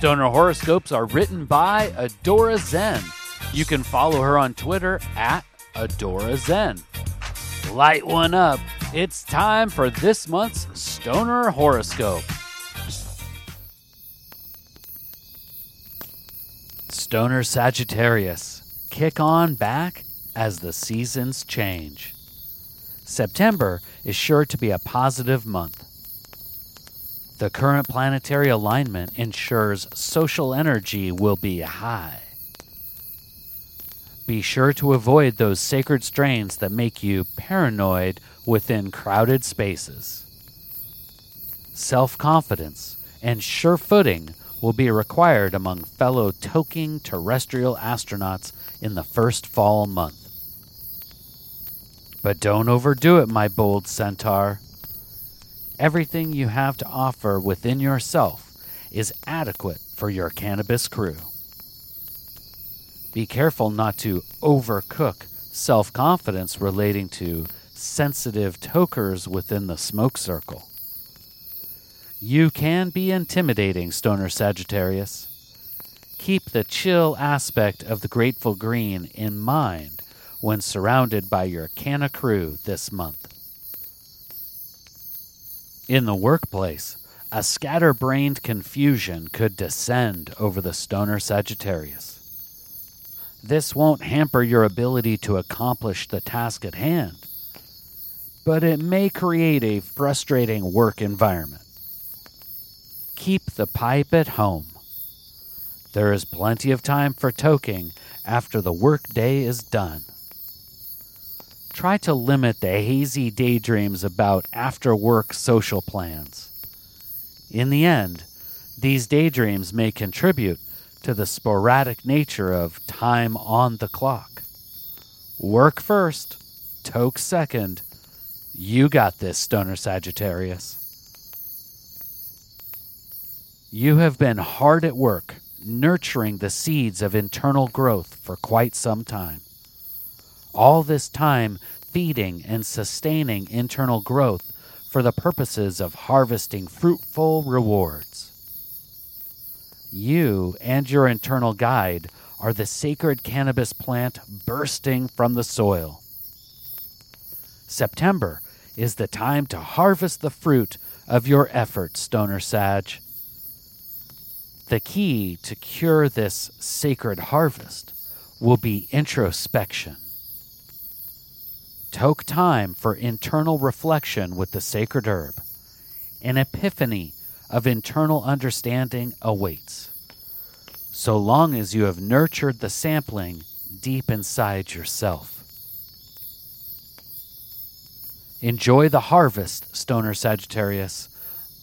Stoner horoscopes are written by Adora Zen. You can follow her on Twitter at Adora Zen. Light one up. It's time for this month's Stoner horoscope. Stoner Sagittarius. Kick on back as the seasons change. September is sure to be a positive month. The current planetary alignment ensures social energy will be high. Be sure to avoid those sacred strains that make you paranoid within crowded spaces. Self confidence and sure footing will be required among fellow toking terrestrial astronauts in the first fall month. But don't overdo it, my bold centaur. Everything you have to offer within yourself is adequate for your cannabis crew. Be careful not to overcook self confidence relating to sensitive tokers within the smoke circle. You can be intimidating, Stoner Sagittarius. Keep the chill aspect of the Grateful Green in mind when surrounded by your canna crew this month. In the workplace, a scatterbrained confusion could descend over the Stoner Sagittarius. This won't hamper your ability to accomplish the task at hand, but it may create a frustrating work environment. Keep the pipe at home. There is plenty of time for toking after the workday is done. Try to limit the hazy daydreams about after work social plans. In the end, these daydreams may contribute to the sporadic nature of time on the clock. Work first, toke second. You got this, Stoner Sagittarius. You have been hard at work nurturing the seeds of internal growth for quite some time. All this time feeding and sustaining internal growth for the purposes of harvesting fruitful rewards. You and your internal guide are the sacred cannabis plant bursting from the soil. September is the time to harvest the fruit of your efforts, Stoner Sage. The key to cure this sacred harvest will be introspection. Toke time for internal reflection with the sacred herb. An epiphany of internal understanding awaits. So long as you have nurtured the sampling deep inside yourself. Enjoy the harvest, Stoner Sagittarius,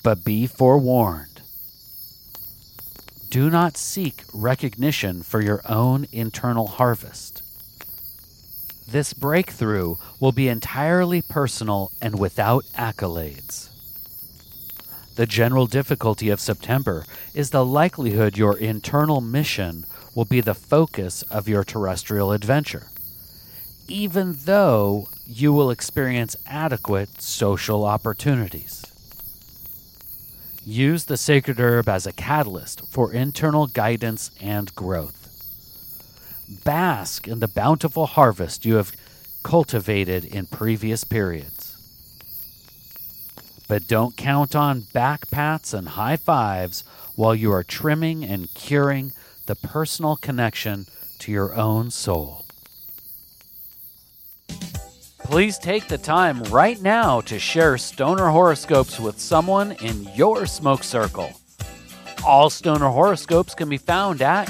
but be forewarned. Do not seek recognition for your own internal harvest. This breakthrough will be entirely personal and without accolades. The general difficulty of September is the likelihood your internal mission will be the focus of your terrestrial adventure, even though you will experience adequate social opportunities. Use the sacred herb as a catalyst for internal guidance and growth. Bask in the bountiful harvest you have cultivated in previous periods. But don't count on back pats and high fives while you are trimming and curing the personal connection to your own soul. Please take the time right now to share stoner horoscopes with someone in your smoke circle. All stoner horoscopes can be found at